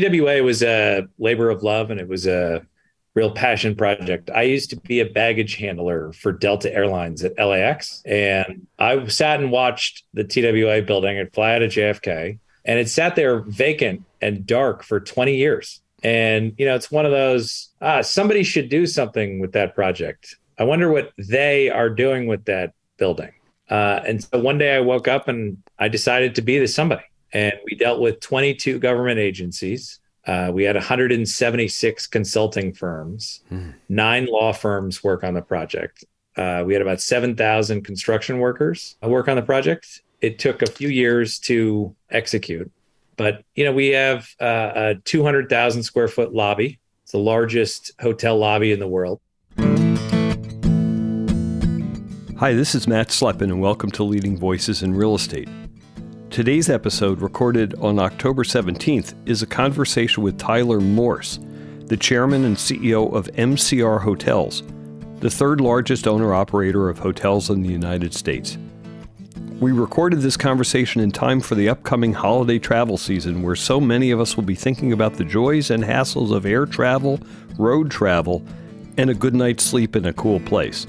TWA was a labor of love and it was a real passion project. I used to be a baggage handler for Delta Airlines at LAX, and I sat and watched the TWA building at fly out of JFK, and it sat there vacant and dark for 20 years. And you know, it's one of those ah, somebody should do something with that project. I wonder what they are doing with that building. Uh, and so one day I woke up and I decided to be the somebody. And we dealt with 22 government agencies. Uh, we had 176 consulting firms, hmm. nine law firms work on the project. Uh, we had about 7,000 construction workers work on the project. It took a few years to execute, but you know we have uh, a 200,000 square foot lobby. It's the largest hotel lobby in the world. Hi, this is Matt Slepin, and welcome to Leading Voices in Real Estate. Today's episode, recorded on October 17th, is a conversation with Tyler Morse, the chairman and CEO of MCR Hotels, the third largest owner operator of hotels in the United States. We recorded this conversation in time for the upcoming holiday travel season, where so many of us will be thinking about the joys and hassles of air travel, road travel, and a good night's sleep in a cool place.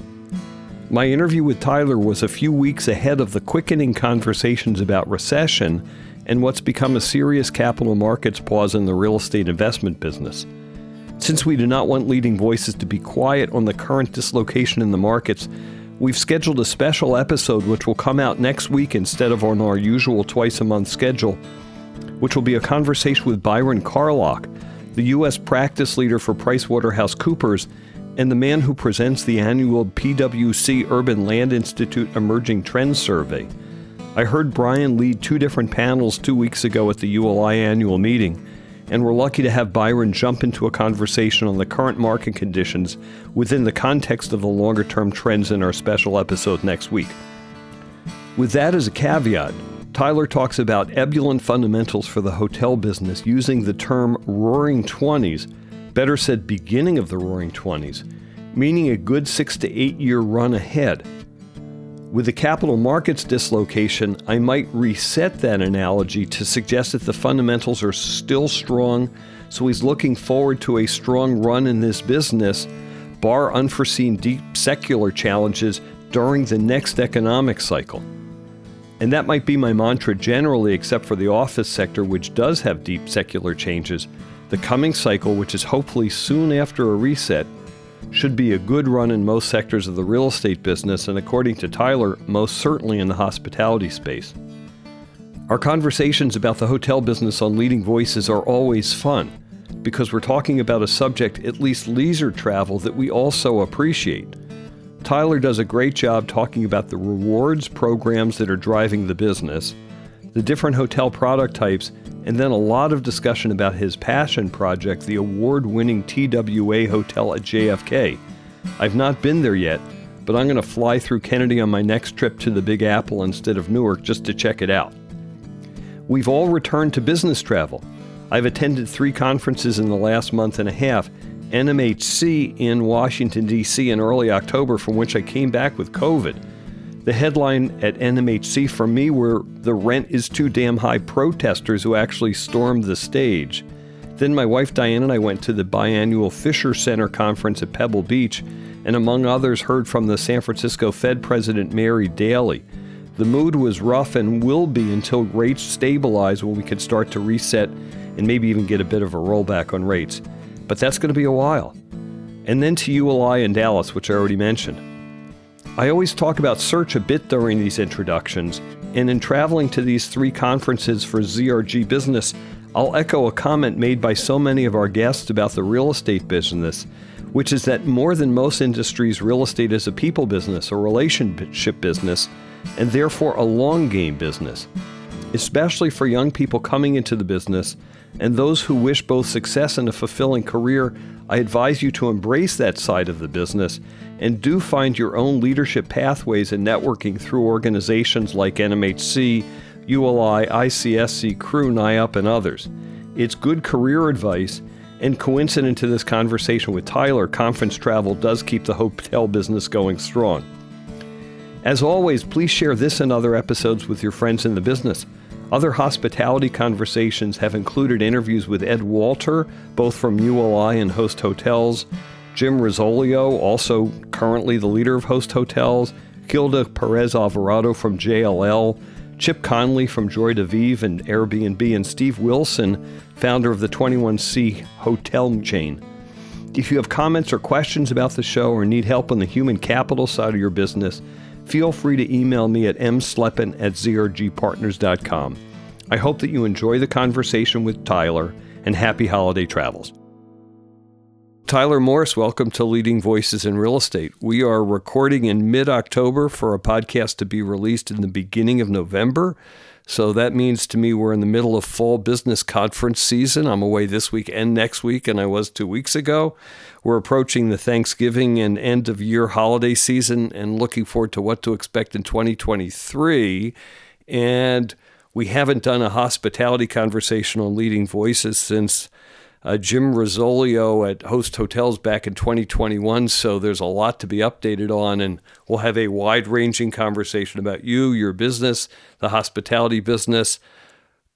My interview with Tyler was a few weeks ahead of the quickening conversations about recession and what's become a serious capital markets pause in the real estate investment business. Since we do not want leading voices to be quiet on the current dislocation in the markets, we've scheduled a special episode which will come out next week instead of on our usual twice a month schedule, which will be a conversation with Byron Carlock, the U.S. practice leader for PricewaterhouseCoopers and the man who presents the annual PwC Urban Land Institute Emerging Trends Survey. I heard Byron lead two different panels two weeks ago at the ULI annual meeting, and we're lucky to have Byron jump into a conversation on the current market conditions within the context of the longer term trends in our special episode next week. With that as a caveat, Tyler talks about ebullient fundamentals for the hotel business using the term roaring 20s better said, beginning of the roaring 20s, meaning a good six to eight year run ahead. With the capital markets dislocation, I might reset that analogy to suggest that the fundamentals are still strong, so he's looking forward to a strong run in this business, bar unforeseen deep secular challenges during the next economic cycle. And that might be my mantra generally, except for the office sector, which does have deep secular changes. The coming cycle, which is hopefully soon after a reset, should be a good run in most sectors of the real estate business, and according to Tyler, most certainly in the hospitality space. Our conversations about the hotel business on Leading Voices are always fun because we're talking about a subject, at least leisure travel, that we also appreciate. Tyler does a great job talking about the rewards programs that are driving the business, the different hotel product types, and then a lot of discussion about his passion project, the award winning TWA Hotel at JFK. I've not been there yet, but I'm going to fly through Kennedy on my next trip to the Big Apple instead of Newark just to check it out. We've all returned to business travel. I've attended three conferences in the last month and a half NMHC in Washington, D.C. in early October, from which I came back with COVID. The headline at NMHC for me were the rent is too damn high protesters who actually stormed the stage. Then my wife Diane and I went to the biannual Fisher Center conference at Pebble Beach, and among others, heard from the San Francisco Fed President Mary Daly. The mood was rough and will be until rates stabilize when we can start to reset and maybe even get a bit of a rollback on rates. But that's going to be a while. And then to ULI in Dallas, which I already mentioned. I always talk about search a bit during these introductions, and in traveling to these three conferences for ZRG Business, I'll echo a comment made by so many of our guests about the real estate business, which is that more than most industries, real estate is a people business, a relationship business, and therefore a long game business. Especially for young people coming into the business and those who wish both success and a fulfilling career, I advise you to embrace that side of the business and do find your own leadership pathways and networking through organizations like NMHC, ULI, ICSC, Crew, NAIOP, and others. It's good career advice, and coincident to this conversation with Tyler, conference travel does keep the hotel business going strong. As always, please share this and other episodes with your friends in the business. Other hospitality conversations have included interviews with Ed Walter, both from ULI and Host Hotels, Jim Risoleo, also currently the leader of Host Hotels, Gilda Perez Alvarado from JLL, Chip Conley from Joie de and Airbnb, and Steve Wilson, founder of the 21C hotel chain. If you have comments or questions about the show or need help on the human capital side of your business, feel free to email me at mslepin at zrgpartners.com. I hope that you enjoy the conversation with Tyler and happy holiday travels. Tyler Morse, welcome to Leading Voices in Real Estate. We are recording in mid October for a podcast to be released in the beginning of November. So that means to me we're in the middle of fall business conference season. I'm away this week and next week, and I was two weeks ago. We're approaching the Thanksgiving and end of year holiday season and looking forward to what to expect in 2023. And we haven't done a hospitality conversation on leading voices since uh, Jim Risoleo at Host Hotels back in 2021. So there's a lot to be updated on, and we'll have a wide ranging conversation about you, your business, the hospitality business,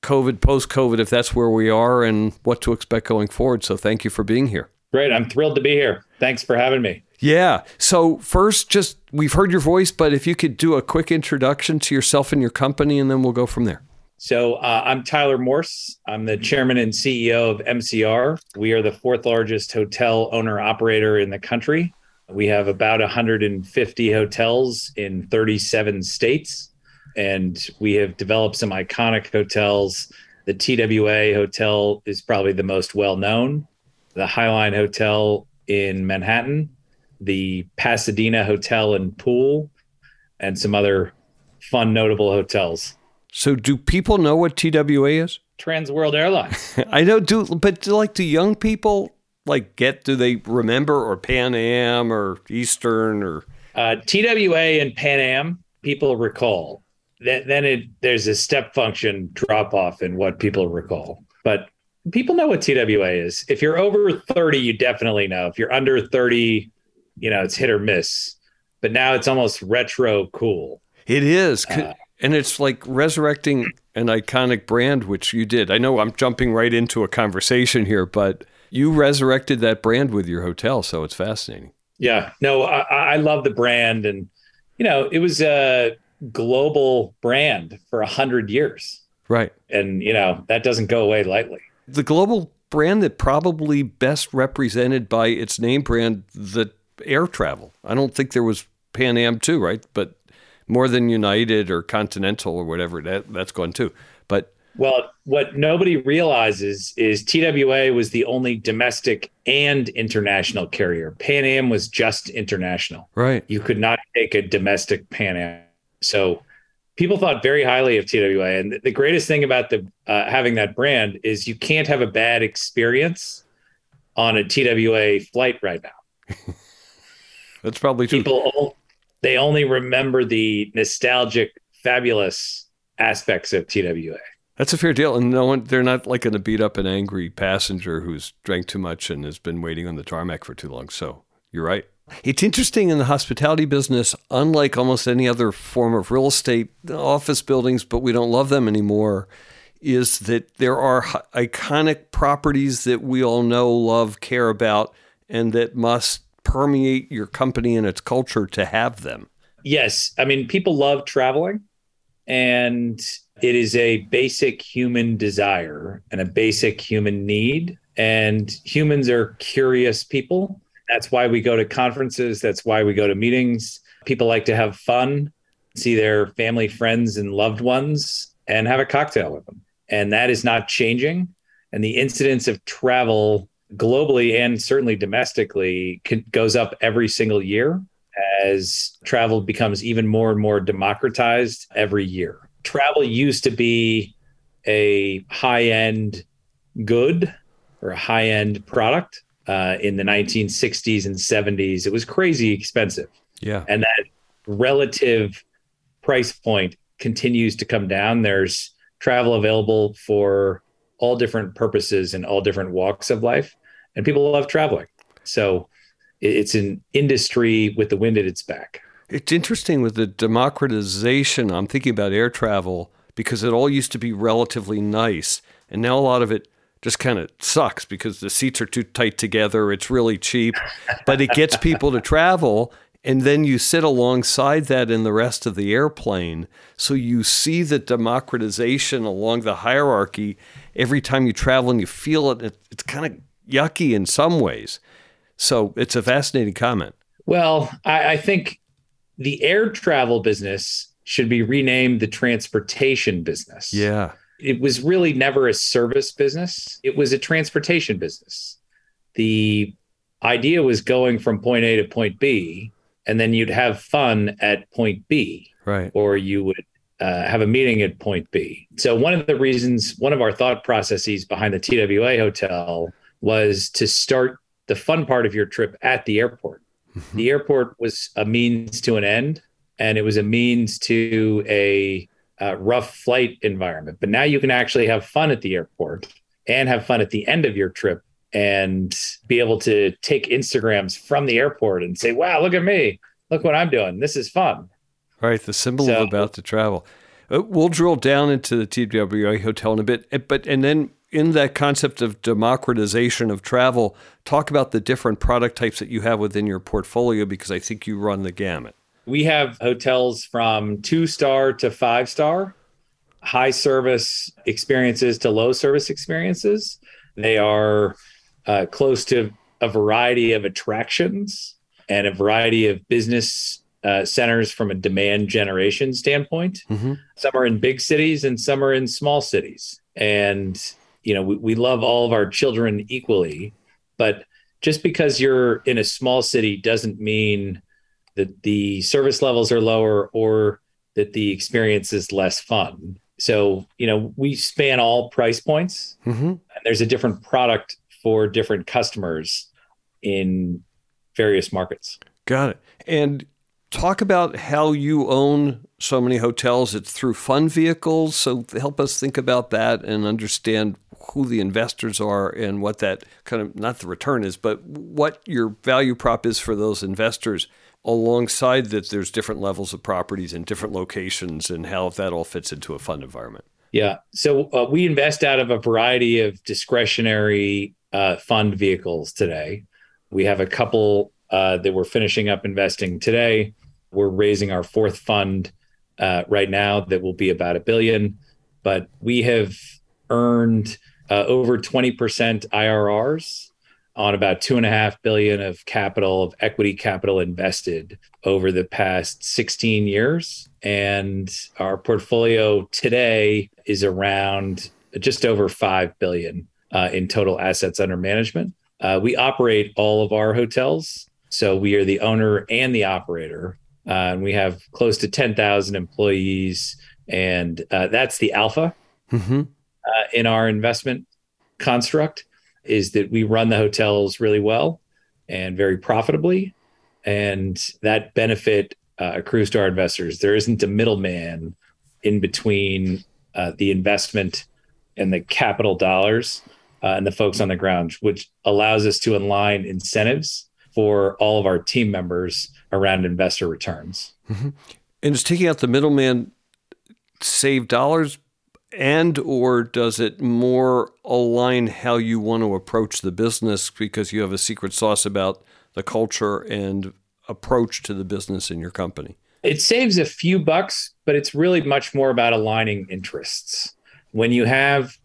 COVID, post COVID, if that's where we are, and what to expect going forward. So thank you for being here. Great. I'm thrilled to be here. Thanks for having me. Yeah. So, first, just we've heard your voice, but if you could do a quick introduction to yourself and your company, and then we'll go from there. So uh, I'm Tyler Morse. I'm the chairman and CEO of MCR. We are the fourth largest hotel owner operator in the country. We have about 150 hotels in 37 states, and we have developed some iconic hotels. The TWA Hotel is probably the most well known. The Highline Hotel in Manhattan, the Pasadena Hotel and Pool, and some other fun, notable hotels. So, do people know what TWA is? Trans World Airlines. I know, do but do, like do young people like get? Do they remember or Pan Am or Eastern or uh, TWA and Pan Am? People recall. Then, then it there's a step function drop off in what people recall. But people know what TWA is. If you're over 30, you definitely know. If you're under 30, you know it's hit or miss. But now it's almost retro cool. It is. Uh, and it's like resurrecting an iconic brand, which you did. I know I'm jumping right into a conversation here, but you resurrected that brand with your hotel, so it's fascinating. Yeah, no, I, I love the brand, and you know, it was a global brand for a hundred years, right? And you know, that doesn't go away lightly. The global brand that probably best represented by its name brand the air travel. I don't think there was Pan Am too, right? But more than United or Continental or whatever. That that's gone too. But well, what nobody realizes is TWA was the only domestic and international carrier. Pan Am was just international. Right. You could not take a domestic Pan Am. So people thought very highly of TWA. And the greatest thing about the uh, having that brand is you can't have a bad experience on a TWA flight right now. That's probably true. People they only remember the nostalgic, fabulous aspects of TWA. That's a fair deal, and no one they're not like going to beat up an angry passenger who's drank too much and has been waiting on the tarmac for too long. So you're right. It's interesting in the hospitality business, unlike almost any other form of real estate, office buildings, but we don't love them anymore, is that there are iconic properties that we all know, love, care about, and that must permeate your company and its culture to have them. Yes. I mean, people love traveling, and it is a basic human desire and a basic human need. And humans are curious people. That's why we go to conferences. That's why we go to meetings. People like to have fun, see their family, friends, and loved ones, and have a cocktail with them. And that is not changing. And the incidence of travel globally and certainly domestically can, goes up every single year as travel becomes even more and more democratized every year. Travel used to be a high end good or a high end product uh, in the 1960s and 70s. It was crazy expensive. Yeah. And that relative price point continues to come down. There's travel available for all different purposes and all different walks of life and people love traveling. So it's an industry with the wind at its back. It's interesting with the democratization. I'm thinking about air travel. because it all used to be relatively nice. And now a lot of it just kind of sucks because the seats are too tight together. It's really cheap, but it gets people to travel. And then you sit alongside that in the rest of the airplane. So you see the democratization along the hierarchy every time you travel and you feel it. It's kind of yucky in some ways. So it's a fascinating comment. Well, I, I think the air travel business should be renamed the transportation business. Yeah. It was really never a service business, it was a transportation business. The idea was going from point A to point B, and then you'd have fun at point B. Right. Or you would uh, have a meeting at point B. So, one of the reasons, one of our thought processes behind the TWA hotel was to start the fun part of your trip at the airport. Mm-hmm. The airport was a means to an end, and it was a means to a uh, rough flight environment. But now you can actually have fun at the airport and have fun at the end of your trip and be able to take Instagrams from the airport and say, wow, look at me. Look what I'm doing. This is fun. Right. The symbol so, of about to travel. Uh, we'll drill down into the TWA hotel in a bit, eh, but and then in that concept of democratization of travel, talk about the different product types that you have within your portfolio because I think you run the gamut. We have hotels from two star to five star, high service experiences to low service experiences. They are uh, close to a variety of attractions and a variety of business uh, centers from a demand generation standpoint. Mm-hmm. Some are in big cities and some are in small cities. And you know, we, we love all of our children equally, but just because you're in a small city doesn't mean that the service levels are lower or that the experience is less fun. So, you know, we span all price points mm-hmm. and there's a different product for different customers in various markets. Got it. And talk about how you own so many hotels. It's through fund vehicles. So help us think about that and understand who the investors are and what that kind of not the return is, but what your value prop is for those investors. Alongside that, there's different levels of properties in different locations and how that all fits into a fund environment. Yeah. So uh, we invest out of a variety of discretionary uh, fund vehicles today. We have a couple uh, that we're finishing up investing today. We're raising our fourth fund uh, right now that will be about a billion, but we have earned uh, over 20% IRRs on about two and a half billion of capital of equity capital invested over the past 16 years. And our portfolio today is around just over 5 billion uh, in total assets under management. Uh, we operate all of our hotels so we are the owner and the operator. Uh, and we have close to 10,000 employees and uh, that's the alpha. Mm-hmm uh, in our investment construct is that we run the hotels really well and very profitably, and that benefit uh, accrues to our investors. There isn't a middleman in between uh, the investment and the capital dollars uh, and the folks on the ground, which allows us to align incentives for all of our team members around investor returns. Mm-hmm. And is taking out the middleman save dollars and or does it more align how you want to approach the business because you have a secret sauce about the culture and approach to the business in your company it saves a few bucks but it's really much more about aligning interests when you have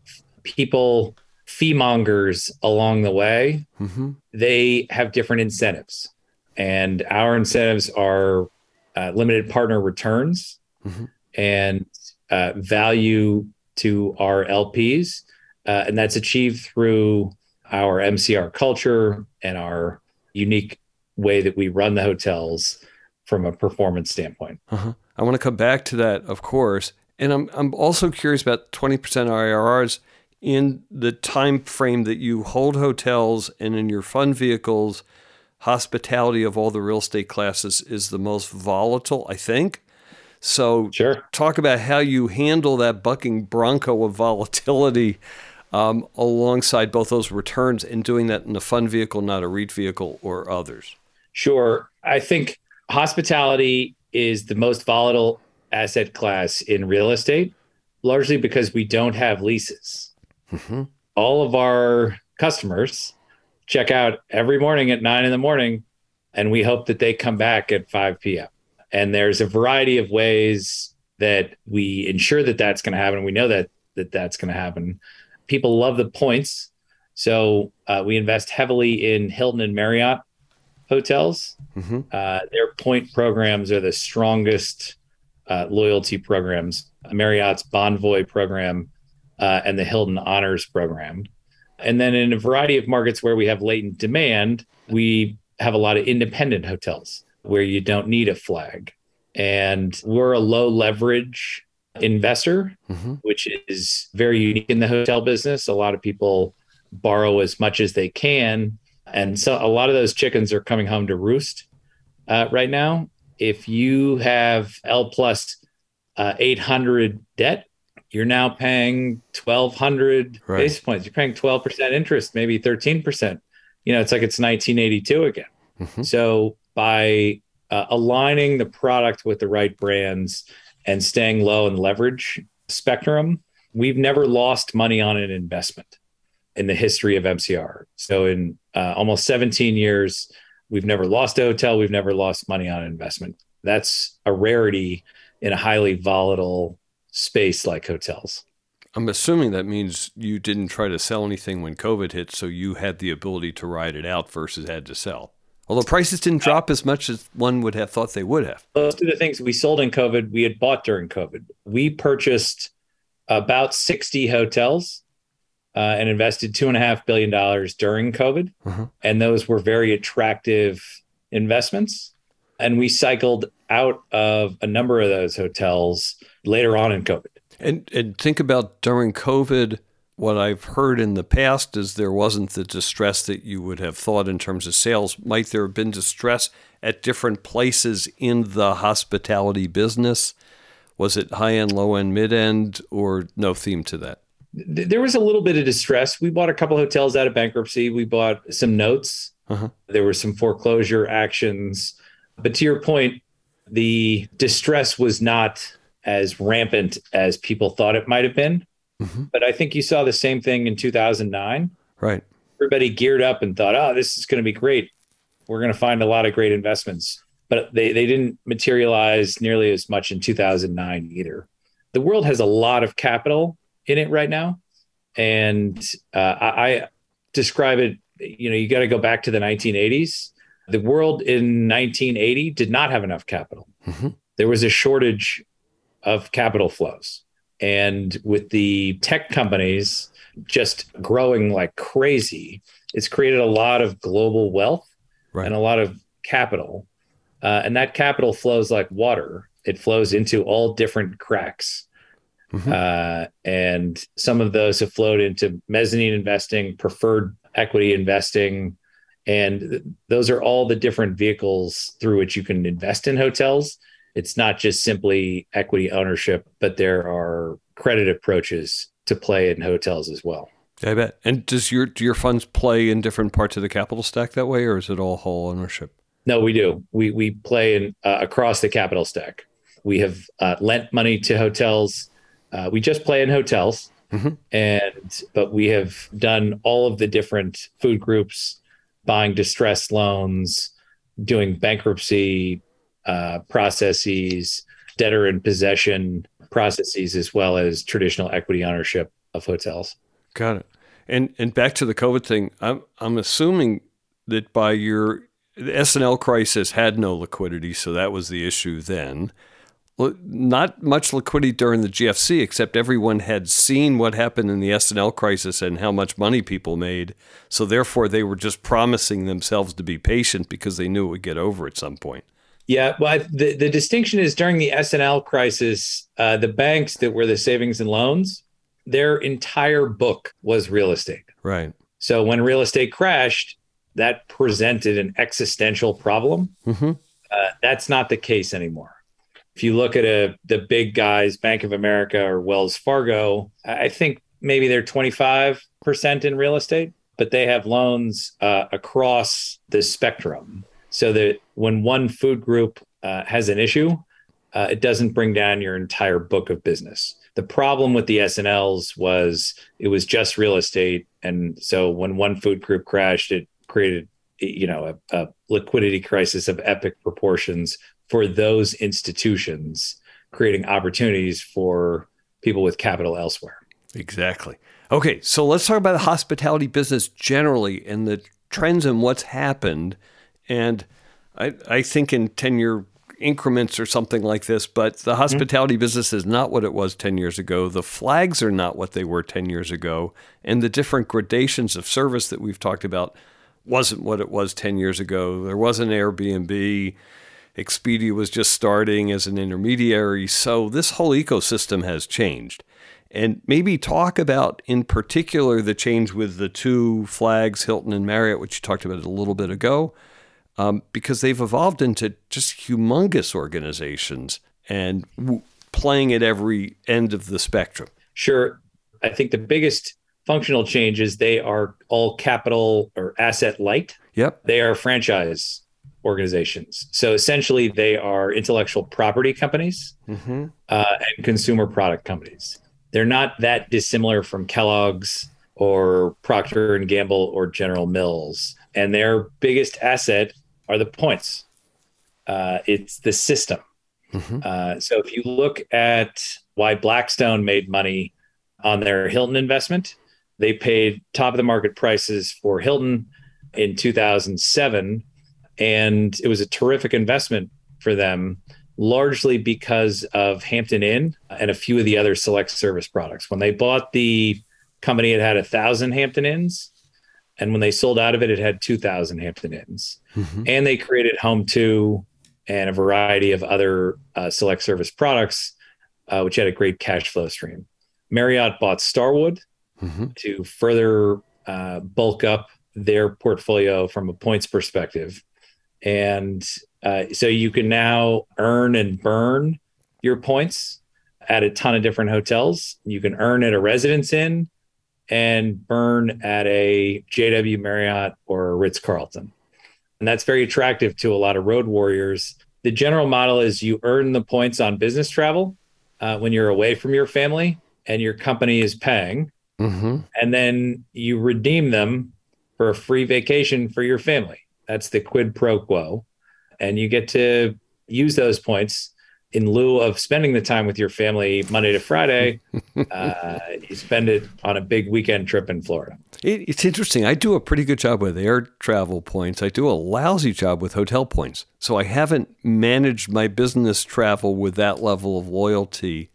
people fee mongers along the way mm-hmm. they have different incentives and our incentives are uh, limited partner returns mm-hmm. and uh, value to our LPs. Uh, and that's achieved through our MCR culture and our unique way that we run the hotels from a performance standpoint. Uh-huh. I want to come back to that, of course. And I'm, I'm also curious about 20% IRRs in the time frame that you hold hotels and in your fund vehicles hospitality of all the real estate classes is the most volatile i think so, sure. talk about how you handle that bucking bronco of volatility um, alongside both those returns and doing that in a fund vehicle, not a REIT vehicle or others. Sure. I think hospitality is the most volatile asset class in real estate. largely because we don't have leases. Mm-hmm. All of our customers check out every morning at nine in the morning, and we hope that they come back at 5 p.m. And there's a variety of ways that we ensure that that's going to happen. We know that that that's going to happen. People love the points, so uh, we invest heavily in Hilton and Marriott hotels. Mm-hmm. Uh, their point programs are the strongest uh, loyalty programs. Marriott's Bonvoy program uh, and the Hilton Honors program. And then in a variety of markets where we have latent demand, we have a lot of independent hotels where you don't need a flag. And we're a low leverage investor, mm-hmm. which is very unique in the hotel business. A lot of people borrow as much as they can. And so a lot of those chickens are coming home to roost uh, right now. If you have L plus uh, 800 debt, you're now paying 1200 right. basis points. You're paying 12% interest, maybe 13%. You know, it's like it's 1982 again. Mm-hmm. So by uh, aligning the product with the right brands and staying low in leverage spectrum, we've never lost money on an investment in the history of MCR. So in uh, almost 17 years, we've never lost a hotel. We've never lost money on an investment. That's a rarity in a highly volatile space like hotels. I'm assuming that means you didn't try to sell anything when COVID hit, so you had the ability to ride it out versus had to sell. Although prices didn't drop as much as one would have thought they would have. Most of the things we sold in COVID, we had bought during COVID. We purchased about 60 hotels uh, and invested two and a half billion dollars during COVID, uh-huh. and those were very attractive investments. And we cycled out of a number of those hotels later on in COVID. And and think about during COVID what I've heard in the past is there wasn't the distress that you would have thought in terms of sales. Might there have been distress at different places in the hospitality business? Was it high end, low end, mid end, or no theme to that? There was a little bit of distress. We bought a couple hotels out of bankruptcy. We bought some notes. Uh-huh. There were some foreclosure actions. But to your point, the distress was not as rampant as people thought it might have been. Mm-hmm. But I think you saw the same thing in 2009. Right. Everybody geared up and thought, oh, this is going to be great. We're going to find a lot of great investments. But they, they didn't materialize nearly as much in 2009 either. The world has a lot of capital in it right now. And uh, I, I describe it, you know, you got to go back to the 1980s. The world in 1980 did not have enough capital. Mm-hmm. There was a shortage of capital flows. And with the tech companies just growing like crazy, it's created a lot of global wealth right. and a lot of capital. Uh, and that capital flows like water, it flows into all different cracks. Mm-hmm. Uh, and some of those have flowed into mezzanine investing, preferred equity investing. And th- those are all the different vehicles through which you can invest in hotels it's not just simply equity ownership, but there are credit approaches to play in hotels as well. I bet. And does your do your funds play in different parts of the capital stack that way, or is it all whole ownership? No, we do. We we play in uh, across the capital stack. We have uh, lent money to hotels. Uh, we just play in hotels, mm-hmm. and but we have done all of the different food groups, buying distressed loans, doing bankruptcy, uh, processes, debtor in possession processes, as well as traditional equity ownership of hotels. Got it. And and back to the COVID thing, I'm I'm assuming that by your the S&L crisis had no liquidity, so that was the issue then. Not much liquidity during the GFC, except everyone had seen what happened in the S&L crisis and how much money people made. So therefore, they were just promising themselves to be patient because they knew it would get over at some point. Yeah, well, the the distinction is during the S&L crisis, uh, the banks that were the savings and loans, their entire book was real estate. Right. So when real estate crashed, that presented an existential problem. Mm-hmm. Uh, that's not the case anymore. If you look at a the big guys, Bank of America or Wells Fargo, I think maybe they're twenty five percent in real estate, but they have loans uh, across the spectrum so that when one food group uh, has an issue, uh, it doesn't bring down your entire book of business. The problem with the S&Ls was it was just real estate. And so when one food group crashed, it created you know a, a liquidity crisis of epic proportions for those institutions, creating opportunities for people with capital elsewhere. Exactly. Okay, so let's talk about the hospitality business generally and the trends and what's happened. And I, I think in 10 year increments or something like this, but the hospitality mm-hmm. business is not what it was 10 years ago. The flags are not what they were 10 years ago. And the different gradations of service that we've talked about wasn't what it was 10 years ago. There wasn't Airbnb. Expedia was just starting as an intermediary. So this whole ecosystem has changed. And maybe talk about, in particular, the change with the two flags, Hilton and Marriott, which you talked about a little bit ago, um, because they've evolved into just humongous organizations and w- playing at every end of the spectrum. Sure. I think the biggest functional change is they are all capital or asset light. Yep. They are franchise organizations. So essentially, they are intellectual property companies mm-hmm. uh, and consumer product companies. They're not that dissimilar from Kellogg's or Procter and Gamble or General Mills, and their biggest asset are the points. Uh, it's the system. Mm-hmm. Uh, so if you look at why Blackstone made money on their Hilton investment, they paid top of the market prices for Hilton in 2007. And it was a terrific investment for them, largely because of Hampton Inn and a few of the other select service products. When they bought the company, it had a thousand Hampton Inns. And when they sold out of it, it had 2,000 Hampton Inns. Mm-hmm. And they created Home2 and a variety of other uh, select service products, uh, which had a great cash flow stream. Marriott bought Starwood, mm-hmm. to further uh, bulk up their portfolio from a points perspective. And uh, so you can now earn and burn your points at a ton of different hotels. You can earn at a Residence Inn and burn at a JW Marriott or a Ritz Carlton. And that's very attractive to a lot of road warriors. The general model is you earn the points on business travel uh, when you're away from your family and your company is paying mm-hmm. and then you redeem them for a free vacation for your family. That's the quid pro quo. And you get to use those points in lieu of spending the time with your family Monday to Friday. uh, you spend it on a big weekend trip in Florida. It, it's interesting. I do a pretty good job with air travel points. I do a lousy job with hotel points. So I haven't managed my business travel with that level of loyalty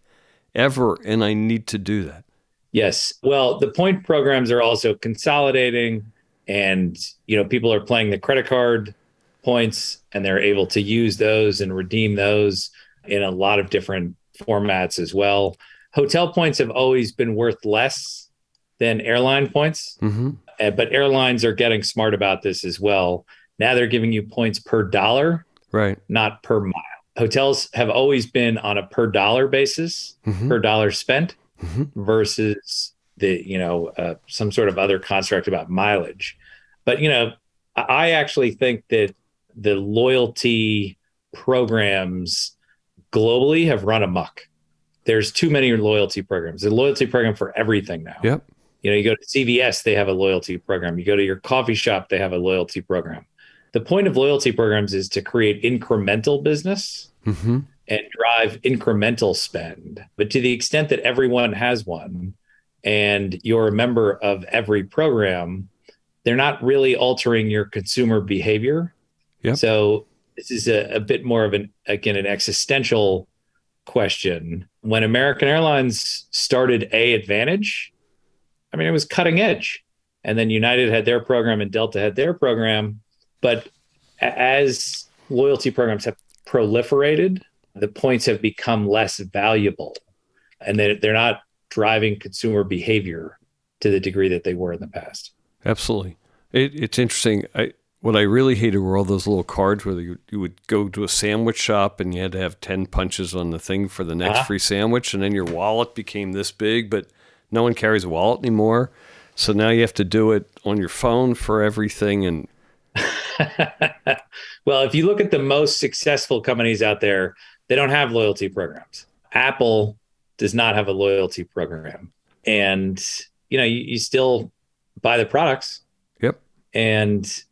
ever, and I need to do that. Yes. Well, the point programs are also consolidating and you know people are playing the credit card points and they're able to use those and redeem those in a lot of different formats as well. Hotel points have always been worth less than airline points, mm-hmm. uh, but airlines are getting smart about this as well. Now they're giving you points per dollar, right? Not per mile. Hotels have always been on a per dollar basis, mm-hmm. per dollar spent mm-hmm. versus the you know uh, some sort of other construct about mileage but you know i actually think that the loyalty programs globally have run amok. There's too many loyalty programs. There's a loyalty program for everything now. Yep. You know you go to cvs they have a loyalty program. You go to your coffee shop they have a loyalty program. The point of loyalty programs is to create incremental business mm-hmm. and drive incremental spend. But to the extent that everyone has one and you're a member of every program, they're not really altering your consumer behavior. Yep. So this is a, a bit more of an again an existential question. When American Airlines started AAdvantage, I mean it was cutting edge. And then United had their program and Delta had their program. But as loyalty programs have proliferated, the points have become less valuable and they're, they're not driving consumer behavior to the degree that they were in the past. Absolutely. It, it's interesting. I, what I really hated were all those little cards where you, you would go to a sandwich shop and you had to have 10 punches on the thing for the next uh-huh. free sandwich. And then your wallet became this big, but no one carries a wallet anymore. So now you have to do it on your phone for everything. And well, if you look at the most successful companies out there, they don't have loyalty programs. Apple does not have a loyalty program. And, you know, you, you still buy the products. Yep. And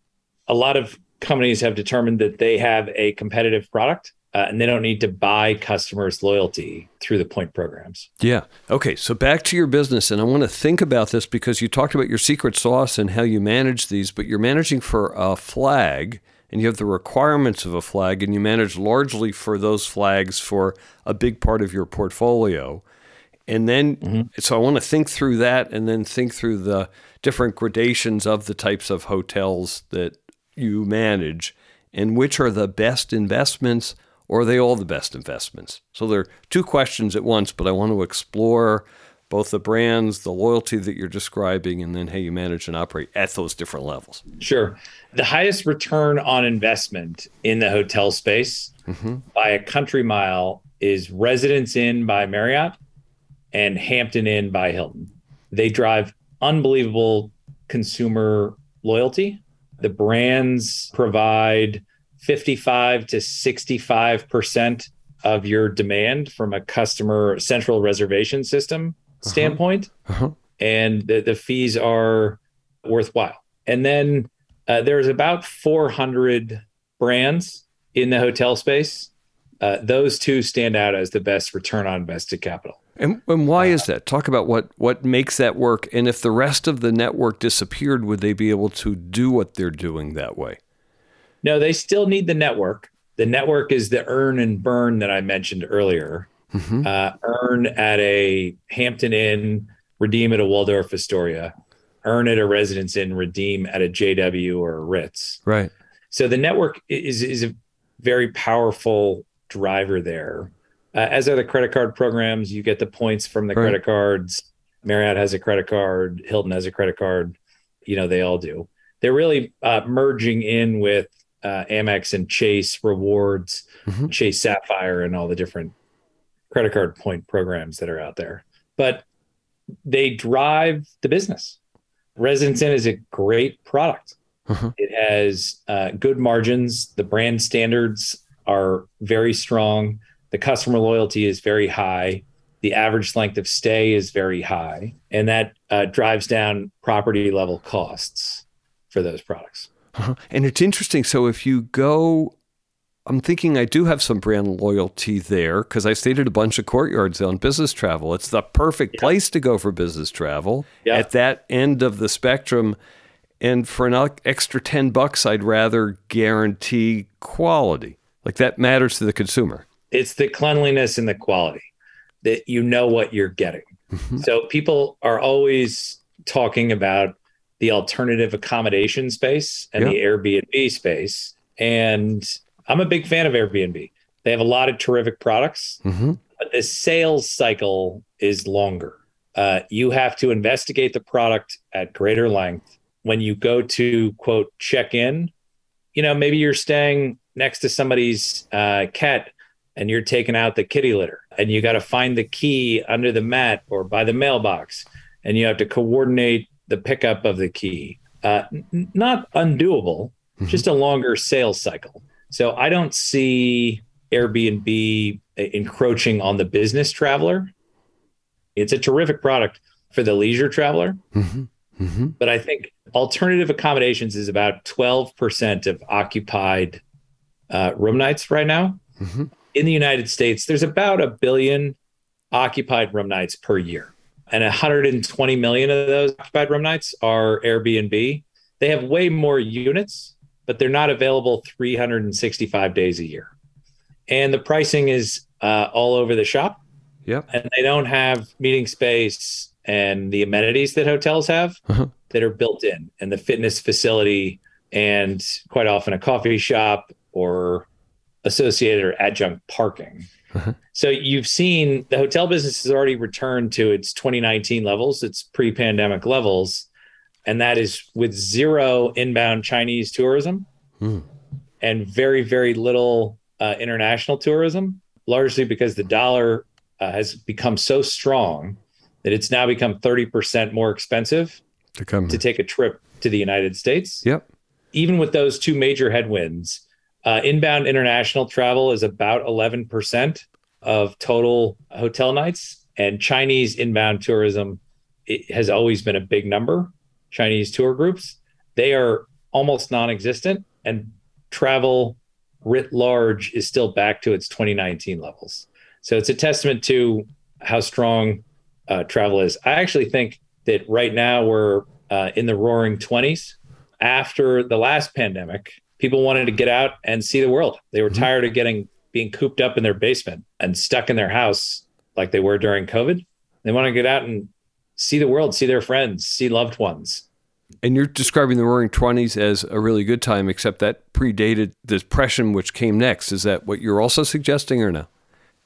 a lot of companies have determined that they have a competitive product uh, and they don't need to buy customers' loyalty through the point programs. Yeah. Okay. So back to your business. And I want to think about this because you talked about your secret sauce and how you manage these, but you're managing for a flag and you have the requirements of a flag and you manage largely for those flags for a big part of your portfolio. And then, mm-hmm. so I want to think through that and then think through the different gradations of the types of hotels that you manage and which are the best investments or are they all the best investments? So there are two questions at once, but I want to explore both the brands, the loyalty that you're describing, and then how you manage and operate at those different levels. Sure. The highest return on investment in the hotel space mm-hmm. by a country mile is Residence Inn by Marriott and Hampton Inn by Hilton. They drive unbelievable consumer loyalty. The brands provide 55 to 65% of your demand from a customer central reservation system uh-huh. standpoint. Uh-huh. And the, the fees are worthwhile. And then uh, there's about 400 brands in the hotel space. Uh, those two stand out as the best return on invested capital. And, and why uh, is that? Talk about what what makes that work. And if the rest of the network disappeared, would they be able to do what they're doing that way? No, they still need the network. The network is the earn and burn that I mentioned earlier. Mm-hmm. Uh, earn at a Hampton Inn, redeem at a Waldorf Astoria, earn at a Residence Inn, redeem at a JW or a Ritz. Right. So the network is is a very powerful driver there. Uh, as are the credit card programs. You get the points from the right. credit cards. Marriott has a credit card. Hilton has a credit card. You know they all do. They're really uh, merging in with uh, Amex and Chase Rewards, mm-hmm. Chase Sapphire, and all the different credit card point programs that are out there. But they drive the business. Residence Inn is a great product. Mm-hmm. It has uh, good margins. The brand standards are very strong. The customer loyalty is very high. The average length of stay is very high. And that uh, drives down property level costs for those products. Uh-huh. And it's interesting. So if you go, I'm thinking I do have some brand loyalty there because I stayed at a bunch of courtyards on business travel. It's the perfect yeah. place to go for business travel yeah. at that end of the spectrum. And for an extra 10 bucks, I'd rather guarantee quality. Like that matters to the consumer. It's the cleanliness and the quality that you know what you're getting. Mm-hmm. So people are always talking about the alternative accommodation space and the Airbnb space. And I'm a big fan of Airbnb. They have a lot of terrific products, mm-hmm. but the sales cycle is longer. Uh, you have to investigate the product at greater length. When you go to quote check in, you know, maybe you're staying next to somebody's uh, cat and you're taking out the kitty litter and you got to find the key under the mat or by the mailbox and you have to coordinate the pickup of the key. Uh, n- not undoable, mm-hmm. just a longer sales cycle. So I don't see Airbnb encroaching on the business traveler. It's a terrific product for the leisure traveler. Mm-hmm. Mm-hmm. But I think alternative accommodations is about 12% of occupied uh, room nights right now. Mm-hmm. In the United States, there's about a billion occupied room nights per year and 120 million of those occupied room nights are Airbnb. They have way more units, but they're not available 365 days a year. And the pricing is uh, all over the shop. Yep. And they don't have meeting space and the amenities that hotels have uh-huh. that are built in, and the fitness facility, and quite often a coffee shop or associated or adjunct parking. Uh-huh. So you've seen the hotel business has already returned to its 2019 levels, its pre-pandemic levels, and that is with zero inbound Chinese tourism mm. and very very little uh, international tourism, largely because the dollar uh, has become so strong that it's now become 30% more expensive to come to take a trip to the United States. Yep. Even with those two major headwinds, uh, inbound international travel is about 11% of total hotel nights. and Chinese inbound tourism has always been a big number. Chinese tour groups, they are almost non existent, and travel writ large is still back to its 2019 levels. So it's a testament to how strong uh, travel is. I actually think that right now we're uh, in the roaring 20s. After the last pandemic, people wanted to get out and see the world. They were mm-hmm. tired of getting being cooped up in their basement and stuck in their house like they were during COVID. They want to get out and see the world, see their friends, see loved ones. And you're describing the Roaring Twenties as a really good time, except that predated the depression, which came next. Is that what you're also suggesting, or no?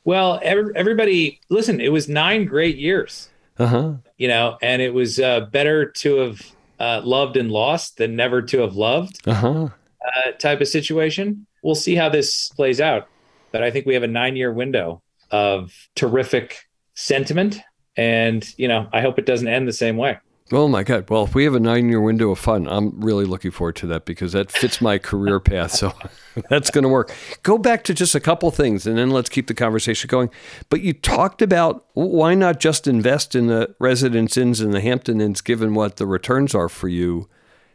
Well, every, everybody, listen. It was nine great years. Uh huh. You know, and it was uh, better to have uh, loved and lost than never to have loved. Uh-huh. Uh, type of situation. We'll see how this plays out, but I think we have a nine-year window of terrific sentiment, and you know, I hope it doesn't end the same way. Oh my God. Well, if we have a nine year window of fun, I'm really looking forward to that because that fits my career path. So that's going to work. Go back to just a couple things and then let's keep the conversation going. But you talked about why not just invest in the Residence Inns and the Hampton Inns given what the returns are for you?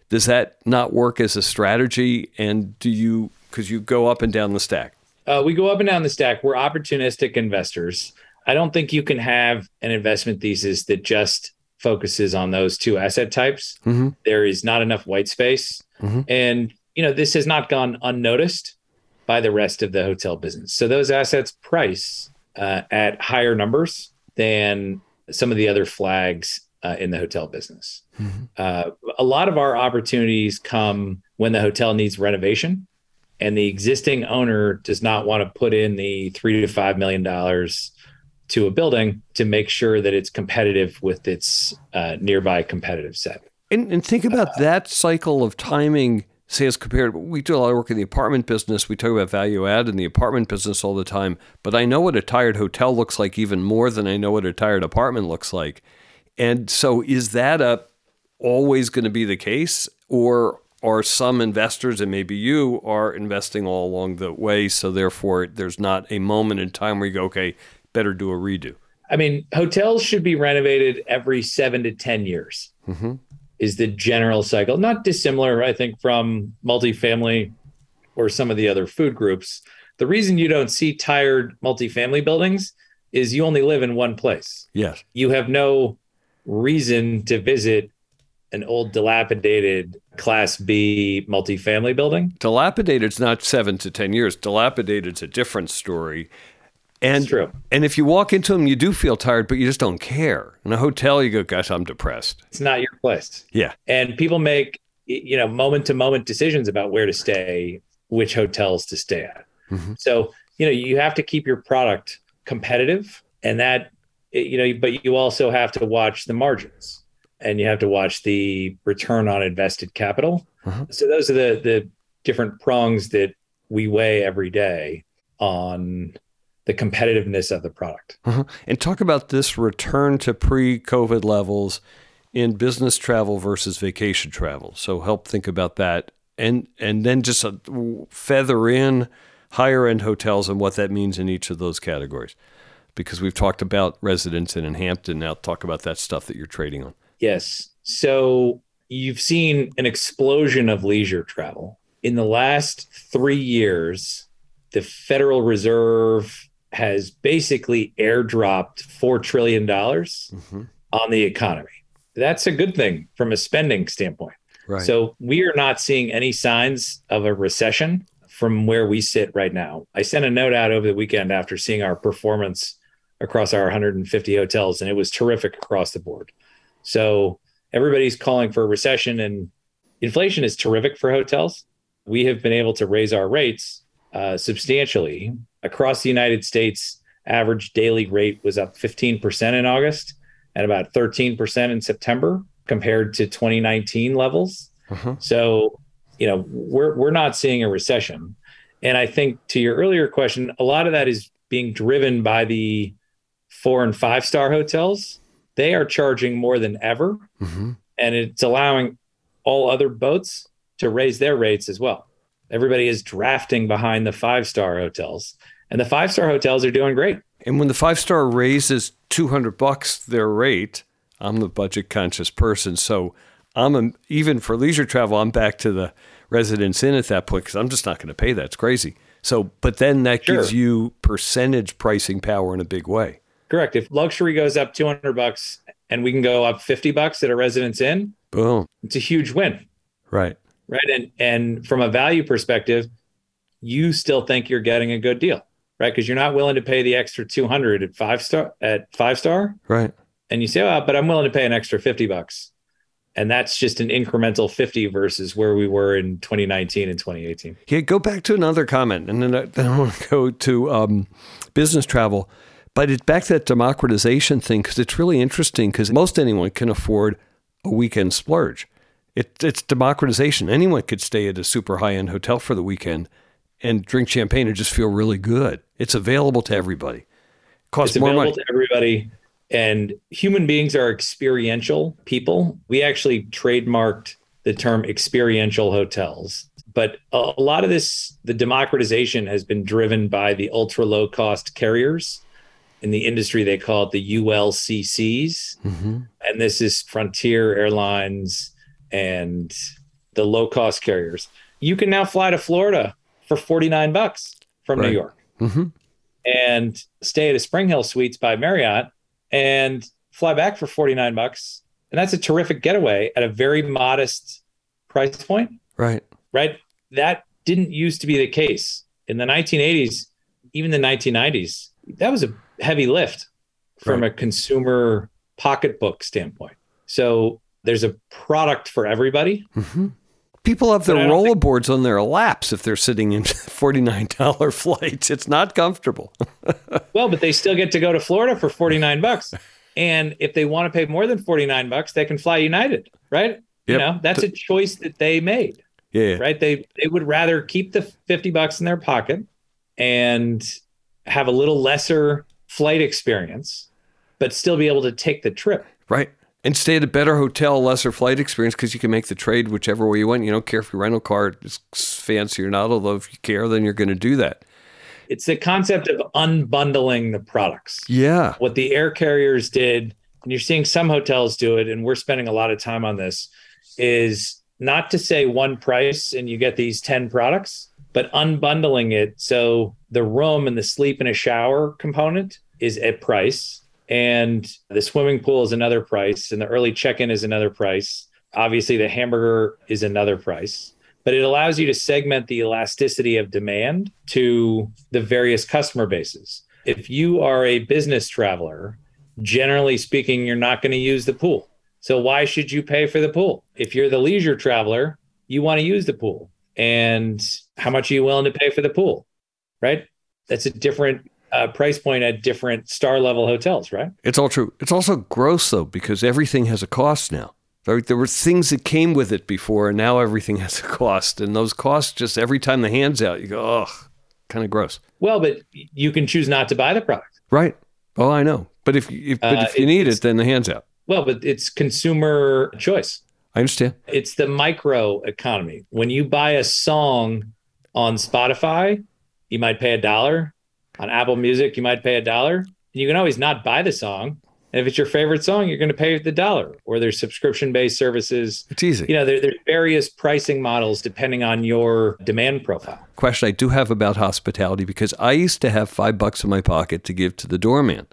Does that not work as a strategy? And do you, because you go up and down the stack? Uh, we go up and down the stack. We're opportunistic investors. I don't think you can have an investment thesis that just focuses on those two asset types. Mm-hmm. There is not enough white space. Mm-hmm. And, you know, this has not gone unnoticed by the rest of the hotel business. So those assets price uh, at higher numbers than some of the other flags uh, in the hotel business. Mm-hmm. Uh, a lot of our opportunities come when the hotel needs renovation and the existing owner does not want to put in the three to five million dollars to a building to make sure that it's competitive with its uh, nearby competitive set. And, and think about uh, that cycle of timing, say, as compared. We do a lot of work in the apartment business. We talk about value add in the apartment business all the time. But I know what a tired hotel looks like even more than I know what a tired apartment looks like. And so, is that a always going to be the case, or are some investors, and maybe you, are investing all along the way? So therefore, there's not a moment in time where you go, okay, better do a redo? I mean, hotels should be renovated every seven to 10 years, mm-hmm. is the general cycle. Not dissimilar, I think, from multifamily or some of the other food groups. The reason you don't see tired multifamily buildings is you only live in one place. Yes. You have no reason to visit an old dilapidated class B multifamily building. Dilapidated is not seven to 10 years. Dilapidated is a different story. And it's true. And if you walk into them, you do feel tired, but you just don't care. In a hotel, you go, "Gosh, I'm depressed." It's not your place. Yeah. And people make you know moment to moment decisions about where to stay, which hotels to stay at. Mm-hmm. So you know you have to keep your product competitive, and that you know, but you also have to watch the margins, and you have to watch the return on invested capital. Mm-hmm. So those are the the different prongs that we weigh every day on the competitiveness of the product. Uh-huh. And talk about this return to pre-COVID levels in business travel versus vacation travel. So help think about that, and and then just a, feather in higher end hotels and what that means in each of those categories, because we've talked about Residence Inn in Hampton. Now talk about that stuff that you're trading on. Yes. So you've seen an explosion of leisure travel in the last three years. The Federal Reserve has basically airdropped $4 trillion mm-hmm. on the economy. That's a good thing from a spending standpoint. Right. So we are not seeing any signs of a recession from where we sit right now. I sent a note out over the weekend after seeing our performance across our 150 hotels, and it was terrific across the board. So everybody's calling for a recession, and inflation is terrific for hotels. We have been able to raise our rates uh, substantially across the United States. Average daily rate was up 15% in August and about 13% in September compared to 2019 levels. Uh-huh. So, you know, we're we're not seeing a recession. And I think to your earlier question, a lot of that is being driven by the four and five star hotels. They are charging more than ever, mm-hmm. and it's allowing all other boats to raise their rates as well. Everybody is drafting behind the five star hotels, and the five star hotels are doing great. And when the five star raises 200 bucks their rate, I'm the budget conscious person. So I'm a, even for leisure travel, I'm back to the Residence Inn at that point because I'm just not going to pay that. It's crazy. So, but then that Sure. gives you percentage pricing power in a big way. Correct. If luxury goes up 200 bucks and we can go up 50 bucks at a residence inn, Boom. it's a huge win. Right. right and and from a value perspective you still think you're getting a good deal right because you're not willing to pay the extra 200 at five star at five star Right. and you say oh but i'm willing to pay an extra 50 bucks and that's just an incremental 50 versus where we were in 2019 and 2018 Yeah, go back to another comment, and then I, then I want to go to um, business travel. But it's back to that democratization thing because it's really interesting because most anyone can afford a weekend splurge. It, it's democratization. Anyone could stay at a super high end hotel for the weekend and drink champagne and just feel really good. It's available to everybody. It Costs it's more available money. to everybody and human beings are experiential people we actually trademarked the term experiential hotels but a a lot of this the democratization has been driven by the ultra low cost carriers in the industry they call it the ulccs Mhm. and this is frontier airlines and the low cost carriers you can now fly to florida for 49 bucks from Right. new york Mhm. and stay at a Spring Hill Suites by Marriott and fly back for 49 bucks. And that's a terrific getaway at a very modest price point, Right. right? That didn't used to be the case. In the 1980s, even the 1990s, that was a heavy lift from a consumer pocketbook standpoint. So there's a product for everybody. Mhm. People have their don't think- rollerboards on their laps if they're sitting in $49 flights. It's not comfortable. Well, but they still get to go to Florida for 49 bucks. And if they want to pay more than 49 bucks, they can fly United, right? You know, that's a choice that they made, Yeah. right? They they would rather keep the 50 bucks in their pocket and have a little lesser flight experience, but still be able to take the trip. Right. And stay at a better hotel, lesser flight experience because you can make the trade whichever way you want. You don't care if your rental car is fancy or not, although if you care, then you're going to do that. It's the concept of unbundling the products. Yeah. what the air carriers did, and you're seeing some hotels do it, and we're spending a lot of time on this, is not to say one price and you get these 10 products, but unbundling it. So the room and the sleep and a shower component is a price, and the swimming pool is another price, and the early check in is another price. Obviously, the hamburger is another price. But it allows you to segment the elasticity of demand to the various customer bases if you are a business traveler, generally speaking, you're not going to use the pool. So why should you pay for the pool? If you're the leisure traveler, you want to use the pool. And how much are you willing to pay for the pool? Right? That's a different uh, price point at different star level hotels, right? It's all true. It's also gross, though, because everything has a cost now. There there were things that came with it before, and now everything has a cost. And those costs, just every time the hand's out, you go, ugh, kind of gross. Well, but you can choose not to buy the product. Right. Oh, I know. But if, if, but Uh, if you need it, then the hand's out. Well, but it's consumer choice. I understand. It's the micro economy. When you buy a song on Spotify, you might pay a dollar. On Apple Music, you might pay a dollar. And you can always not buy the song. And if it's your favorite song, you're going to pay the dollar. Or there's subscription based services. It's easy. You know, there, there's various pricing models depending on your demand profile. question I do have about hospitality because I used to have five bucks in my pocket to give to the doorman.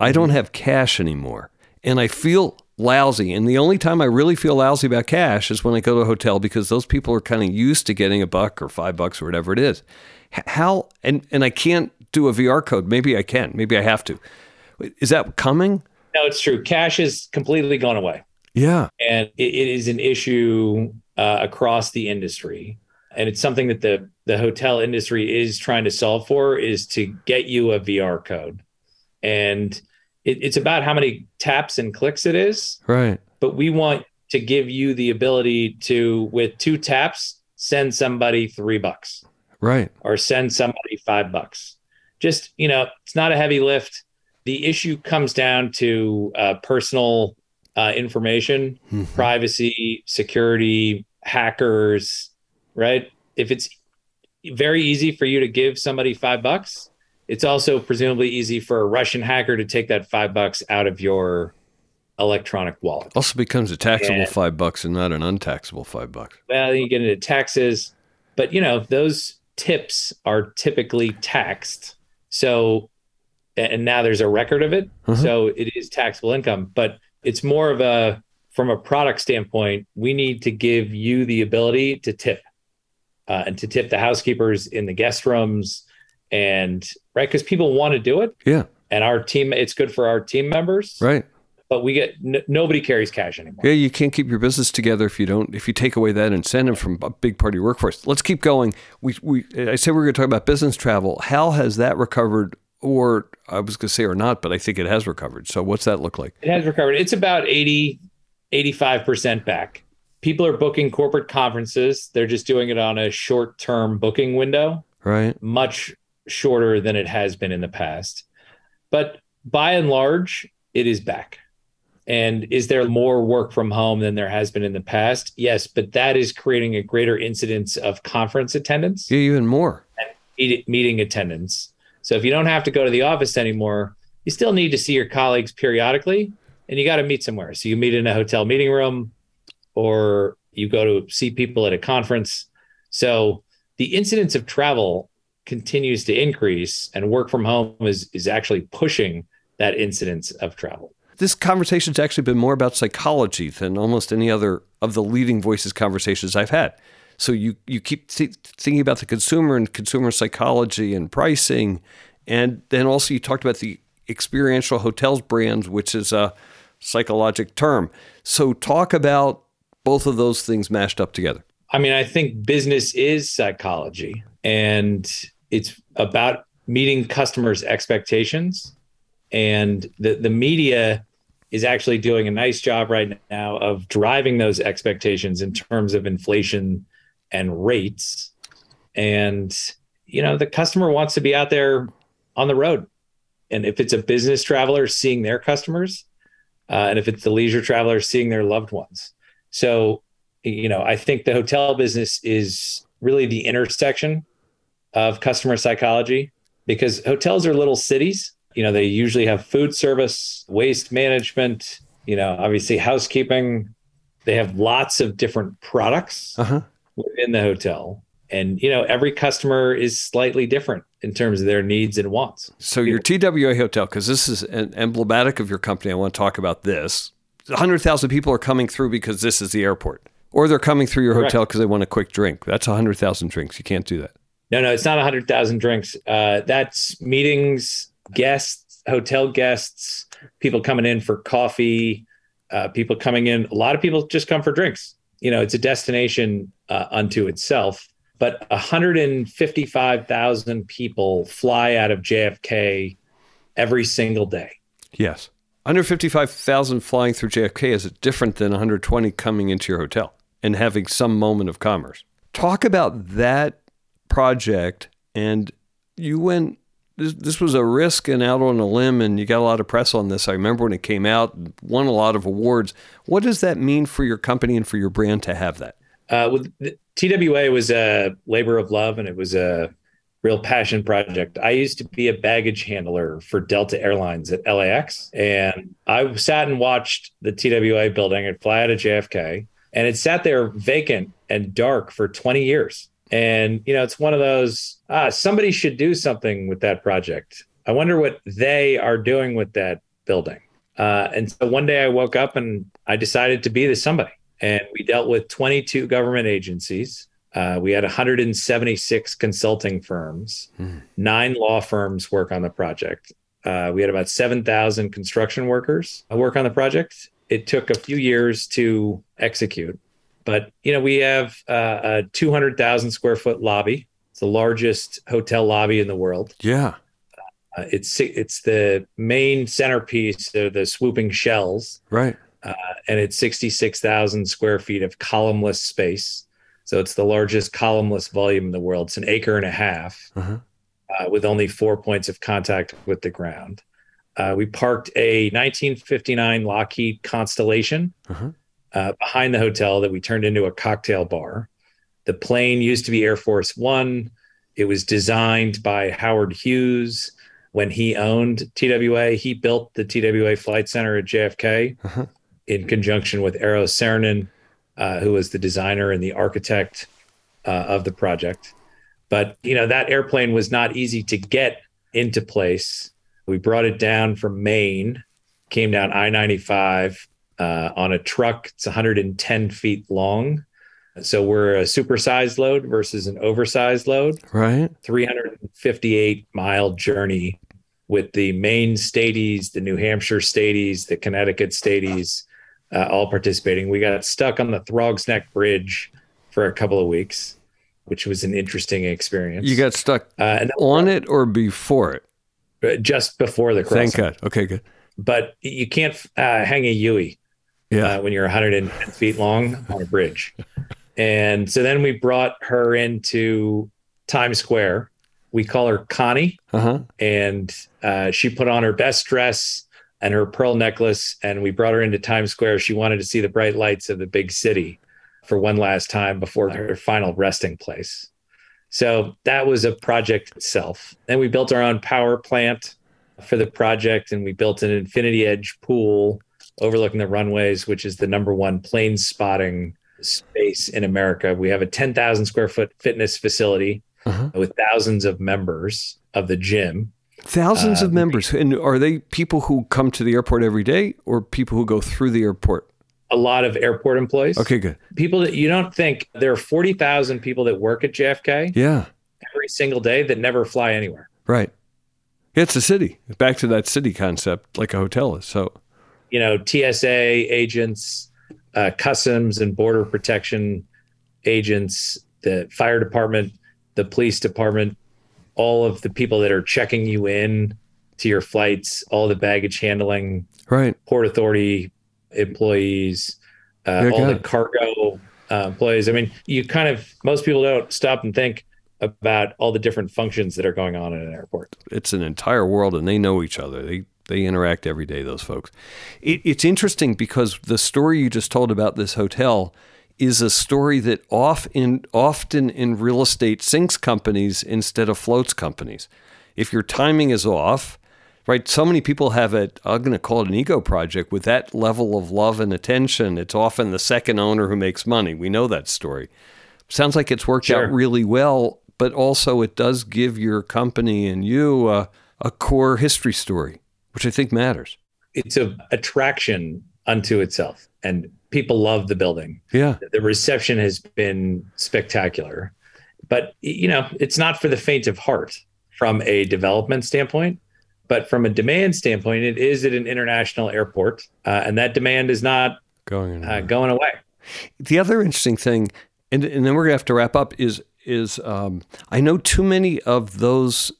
I don't mm-hmm. have cash anymore. And I feel lousy. And the only time I really feel lousy about cash is when I go to a hotel because those people are kind of used to getting a buck or five bucks or whatever it is. How, and, and I can't do a QR code. Maybe I can. Maybe I have to. Is that coming? No, it's true. Cash is completely gone away. Yeah. and it, it is an issue uh, across the industry and it's something that the the hotel industry is trying to solve for is to get you a qr code and it, it's about how many taps and clicks it is Right. but we want to give you the ability to with two taps send somebody three bucks Right. or send somebody five bucks. Just, you know, it's not a heavy lift. The issue comes down to uh, personal uh, information, Mhm. privacy, security, hackers, right? If it's very easy for you to give somebody five bucks, it's also presumably easy for a Russian hacker to take that five bucks out of your electronic wallet. Also becomes a taxable and, five bucks and not an untaxable five bucks. Well, then you get into taxes, but you know those tips are typically taxed. So, and now there's a record of it, uh-huh. so it is taxable income. But it's more of a from a product standpoint, we need to give you the ability to tip uh, and to tip the housekeepers in the guest rooms and right because people want to do it. Yeah. And our team it's good for our team members. Right. But we get n- nobody carries cash anymore. Yeah you can't keep your business together if you don't if you take away that incentive from a big part of your workforce. Let's keep going. We, we i said we are going to talk about business travel. How has that recovered or i was going to say or not but i think it has recovered. So what's that look like? It has recovered. It's about 80 85% back. People are booking corporate conferences. They're just doing it on a short term booking window. Right. Much shorter than it has been in the past. But by and large, it is back. And is there more work from home than there has been in the past? Yes, but that is creating a greater incidence of conference attendance. Yeah, even more. And meeting attendance. So if you don't have to go to the office anymore, you still need to see your colleagues periodically and you got to meet somewhere. So you meet in a hotel meeting room or you go to see people at a conference. So the incidence of travel continues to increase and work from home is is actually pushing that incidence of travel. This conversation's actually been more about psychology than almost any other of the leading voices conversations I've had. So you you keep th- thinking about the consumer and consumer psychology and pricing, and then also you talked about the experiential hotels brands, which is a psychologic term. So talk about both of those things mashed up together. I mean, I think business is psychology and it's about meeting customers' expectations. And the, the media is actually doing a nice job right now of driving those expectations in terms of inflation and rates. And, you know, the customer wants to be out there on the road. And if it's a business traveler seeing their customers, uh, and if it's the leisure traveler seeing their loved ones. So, you know, I think the hotel business is really the intersection of customer psychology because hotels are little cities. You know, they usually have food service, waste management, you know, obviously housekeeping. They have lots of different products uh-huh. within the hotel. And, you know, every customer is slightly different in terms of their needs and wants. So, your TWA hotel, because this is an emblematic of your company, I want to talk about this. 100,000 people are coming through because this is the airport, or they're coming through your hotel because they want a quick drink. That's 100,000 drinks. You can't do that. No, no, it's not 100,000 drinks. Uh, that's meetings, guests, hotel guests, people coming in for coffee, uh, people coming in. A lot of people just come for drinks. You know, it's a destination uh, unto itself. But 155,000 people fly out of JFK every single day. Yes. 155,000 flying through JFK is different than 120 coming into your hotel and having some moment of commerce. Talk about that project and you went this, this was a risk and out on a limb and you got a lot of press on this. I remember when it came out, won a lot of awards. What does that mean for your company and for your brand to have that? Uh, the, TWA was a labor of love and it was a real passion project. I used to be a baggage handler for Delta Airlines at LAX and I sat and watched the TWA building and fly out of JFK and it sat there vacant and dark for 20 years. And, you know, it's one of those, ah, somebody should do something with that project. I wonder what they are doing with that building. Uh, and so one day I woke up and I decided to be the somebody. And we dealt with 22 government agencies. Uh, we had 176 consulting firms, mm. nine law firms work on the project. Uh, we had about 7,000 construction workers work on the project. It took a few years to execute. But you know, we have uh, a 200,000 square foot lobby. It's the largest hotel lobby in the world. Yeah. Uh, it's it's the main centerpiece of the swooping shells. Right. Uh, and it's 66,000 square feet of columnless space. So it's the largest columnless volume in the world. It's an acre and a half uh-huh. uh, with only four points of contact with the ground. Uh, we parked a 1959 Lockheed Constellation uh-huh uh, behind the hotel that we turned into a cocktail bar. The plane used to be Air Force One. It was designed by Howard Hughes. when he owned TWA. He built the TWA Flight Center at JFK uh-huh. in conjunction with Eero Saarinen, uh, who was the designer and the architect uh, of the project. But you know that airplane was not easy to get into place. We brought it down from Maine, came down I ninety five uh, on a truck. It's 110 feet long. So we're a supersized load versus an oversized load. Right. 358 mile journey with the Maine Stadies, the New Hampshire Stadies, the Connecticut Stadies, uh, all participating. We got stuck on the Throgs Neck Bridge for a couple of weeks, which was an interesting experience. You got stuck uh, on it or before it? Uh, just before the crossing. Thank God. Okay, good. But you can't uh, hang a Yui yeah. Uh, when you're 110 feet long on a bridge. And so then we brought her into Times Square. We call her Connie. Uh-huh. And uh, she put on her best dress and her pearl necklace. And we brought her into Times Square. She wanted to see the bright lights of the big city for one last time before her final resting place. So that was a project itself. Then we built our own power plant for the project and we built an infinity edge pool overlooking the runways, which is the number one plane spotting space in America. We have a 10,000 square foot fitness facility uh-huh. with thousands of members of the gym. Thousands uh, of members. And are they people who come to the airport every day or people who go through the airport? A lot of airport employees. Okay, good. People that you don't think there are 40,000 people that work at JFK. Yeah. Every single day that never fly anywhere. Right. It's a city. Back to that city concept, like a hotel is. So, you know, TSA agents, uh, customs and border protection agents, the fire department, the police department, all of the people that are checking you in to your flights, all the baggage handling, right? Port authority employees, uh, all the cargo uh, employees. I mean, you kind of most people don't stop and think about all the different functions that are going on in an airport. It's an entire world, and they know each other. They they interact every day, those folks. It, it's interesting because the story you just told about this hotel is a story that off in, often in real estate sinks companies instead of floats companies. If your timing is off, right? So many people have it, I'm going to call it an ego project with that level of love and attention. It's often the second owner who makes money. We know that story. Sounds like it's worked sure. out really well, but also it does give your company and you a, a core history story which I think matters. It's a attraction unto itself, and people love the building. Yeah, the reception has been spectacular, but you know, it's not for the faint of heart from a development standpoint. But from a demand standpoint, it is at an international airport, uh, and that demand is not going uh, going away. The other interesting thing, and, and then we're gonna have to wrap up, is is um, I know too many of those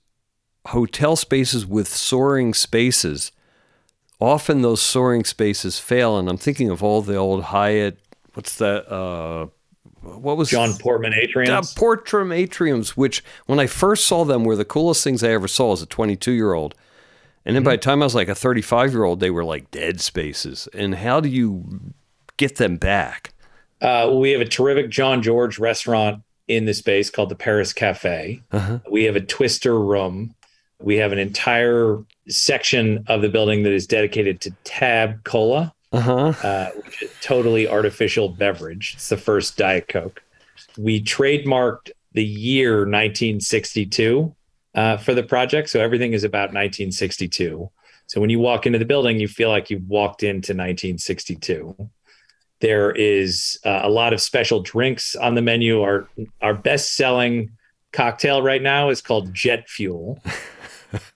hotel spaces with soaring spaces, often those soaring spaces fail. And I'm thinking of all the old Hyatt, what's that? Uh, what was John Portman atriums? Uh, Portman atriums, which when I first saw them were the coolest things I ever saw as a 22 year old. And then mm-hmm. by the time I was like a 35 year old, they were like dead spaces. And how do you get them back? Uh, we have a terrific Jean-Georges restaurant in the space called the Paris Cafe. Uh-huh. We have a twister room we have an entire section of the building that is dedicated to Tab Cola, uh-huh. uh, which is totally artificial beverage. It's the first Diet Coke. We trademarked the year 1962 uh, for the project, so everything is about 1962. So when you walk into the building, you feel like you've walked into 1962. There is uh, a lot of special drinks on the menu. Our our best selling cocktail right now is called Jet Fuel.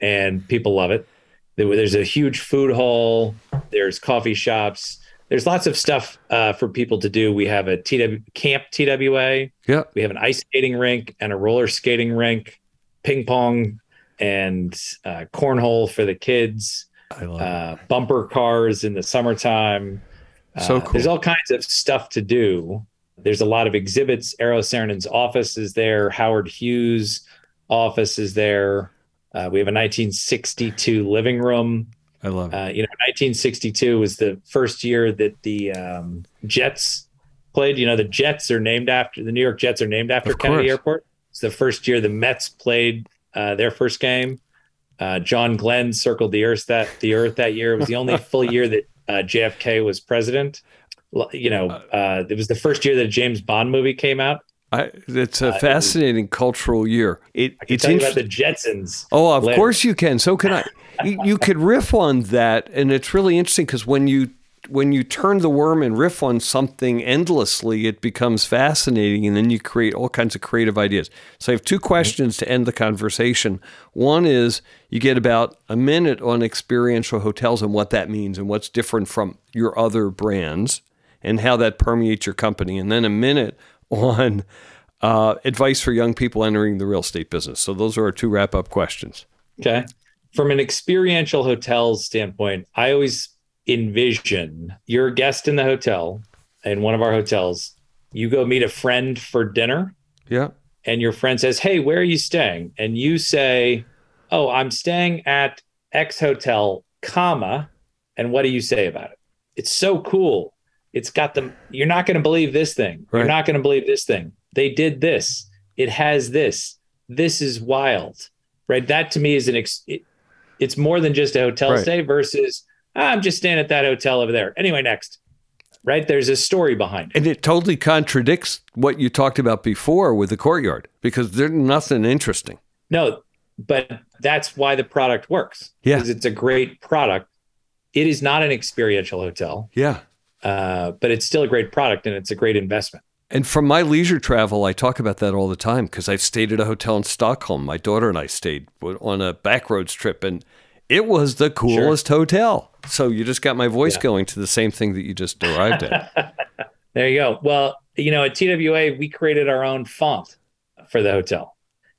and people love it. There's a huge food hall. There's coffee shops. There's lots of stuff uh, for people to do. We have a TW, camp TWA. Yeah. We have an ice skating rink and a roller skating rink, ping pong and uh, cornhole for the kids. I love uh, bumper cars in the summertime. So uh, cool. There's all kinds of stuff to do. There's a lot of exhibits. Eero Saarinen's office is there. Howard Hughes' office is there. Uh, we have a 1962 living room. I love it. Uh, you know, 1962 was the first year that the um, Jets played. You know, the Jets are named after the New York Jets are named after Kennedy. Airport. It's the first year the Mets played uh, their first game. Uh, John Glenn circled the earth that the earth that year. It was the only full year that uh, JFK was president. You know, uh, it was the first year that a James Bond movie came out. I, it's a fascinating cultural year. It, I can it's tell you about the Jetsons. Oh, of later. course you can. So can I. you, you could riff on that, and it's really interesting because when you when you turn the worm and riff on something endlessly, it becomes fascinating, and then you create all kinds of creative ideas. So I have two questions to end the conversation. One is you get about a minute on experiential hotels and what that means and what's different from your other brands and how that permeates your company, and then a minute on uh, advice for young people entering the real estate business. So those are our two wrap up questions. Okay. From an experiential hotels standpoint, I always envision you're a guest in the hotel in one of our hotels. You go meet a friend for dinner, Yeah. and your friend says, Hey, where are you staying? And you say, Oh, I'm staying at X hotel, comma. And what do you say about it? It's so cool. It's got them. You're not going to believe this thing. Right. You're not going to believe this thing. They did this. It has this. This is wild. Right. That to me is an, ex- it, it's more than just a hotel Right. stay versus "Ah, I'm just staying at that hotel over there. Anyway, next. Right. There's a story behind it. And it totally contradicts what you talked about before with the courtyard because there's nothing interesting. No, but that's why the product works. Yeah. Because it's a great product. It is not an experiential hotel, Yeah. Uh, but it's still a great product and it's a great investment. And from my leisure travel, I talk about that all the time because I've stayed at a hotel in Stockholm. My daughter and I stayed on a backroads trip, and it was the coolest hotel. So you just got my voice Yeah. going to the same thing that you just arrived at. There you go. Well, you know, at TWA, we created our own font for the hotel.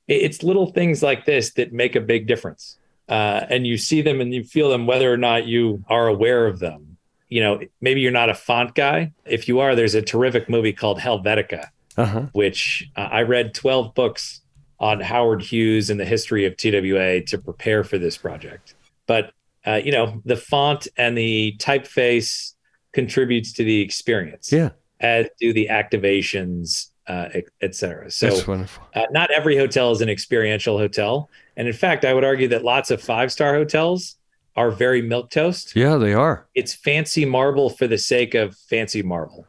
It's little things like this that make a big difference. Uh, and you see them and you feel them whether or not you are aware of them. You know, maybe you're not a font guy. If you are, there's a terrific movie called Helvetica, Uh huh. which uh, I read 12 books on Howard Hughes and the history of TWA to prepare for this project. But, uh, you know, the font and the typeface contributes to the experience Yeah, as do the activations, uh, et, et cetera. So that's wonderful. uh, not every hotel is an experiential hotel. And in fact, I would argue that lots of five star hotels are very milk toast. Yeah, they are. It's fancy marble for the sake of fancy marble,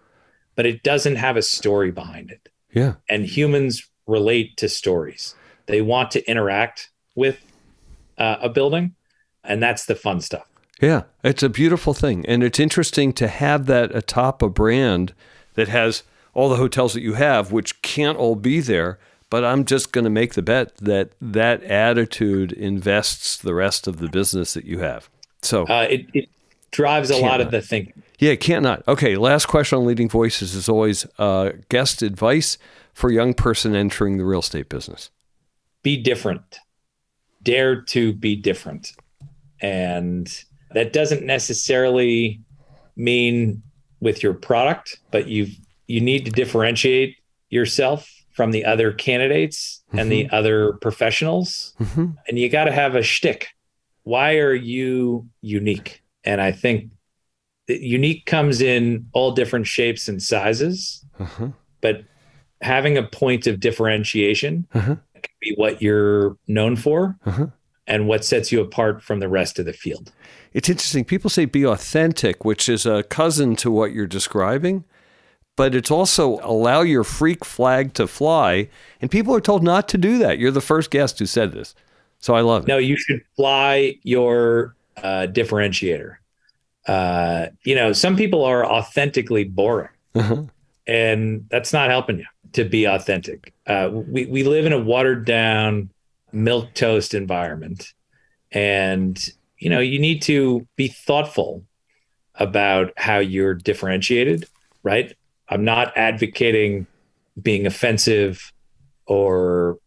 but it doesn't have a story behind it. Yeah. And humans relate to stories. They want to interact with uh, a building, and that's the fun stuff. Yeah, it's a beautiful thing. And it's interesting to have that atop a brand that has all the hotels that you have, which can't all be there. But I'm just going to make the bet that that attitude invests the rest of the business that you have. So, Uh, it, it drives a Can't lot of the thinking. yeah, can't not. Okay, last question on leading voices is always uh, guest advice for a young person entering the real estate business. be different dare to be different and that doesn't necessarily mean with your product but you you need to differentiate yourself from the other candidates and the other professionals Mm-hmm. and you got to have a shtick why are you unique and i think unique comes in all different shapes and sizes Uh-huh. but having a point of differentiation Uh-huh. can be what you're known for Uh-huh. and what sets you apart from the rest of the field. It's interesting. People say be authentic, which is a cousin to what you're describing, but it's also allow your freak flag to fly. And people are told not to do that. You're the first guest who said this. So I love it. No, you should fly your uh, differentiator. Uh, you know, some people are authentically boring, Uh-huh. and that's not helping you to be authentic. Uh, we we live in a watered down, milk toast environment, and you know you need to be thoughtful about how you're differentiated. Right? I'm not advocating being offensive or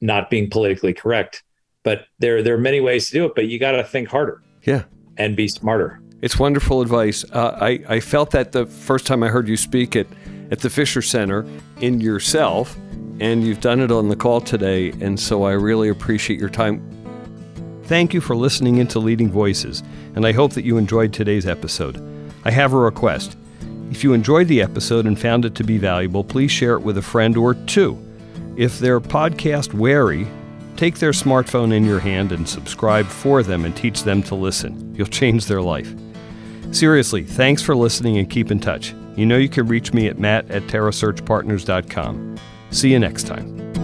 not being politically correct, but there there are many ways to do it. But you got to think harder Yeah. and be smarter. It's wonderful advice. Uh, I, I felt that the first time I heard you speak at, at the Fisher Center in yourself, and you've done it on the call today. And so I really appreciate your time. Thank you for listening into Leading Voices, and I hope that you enjoyed today's episode. I have a request. If you enjoyed the episode and found it to be valuable, please share it with a friend or two. If they're podcast wary, Take their smartphone in your hand and subscribe for them and teach them to listen. You'll change their life. Seriously, thanks for listening and keep in touch. You know you can reach me at matt at terrasearchpartners.com. See you next time.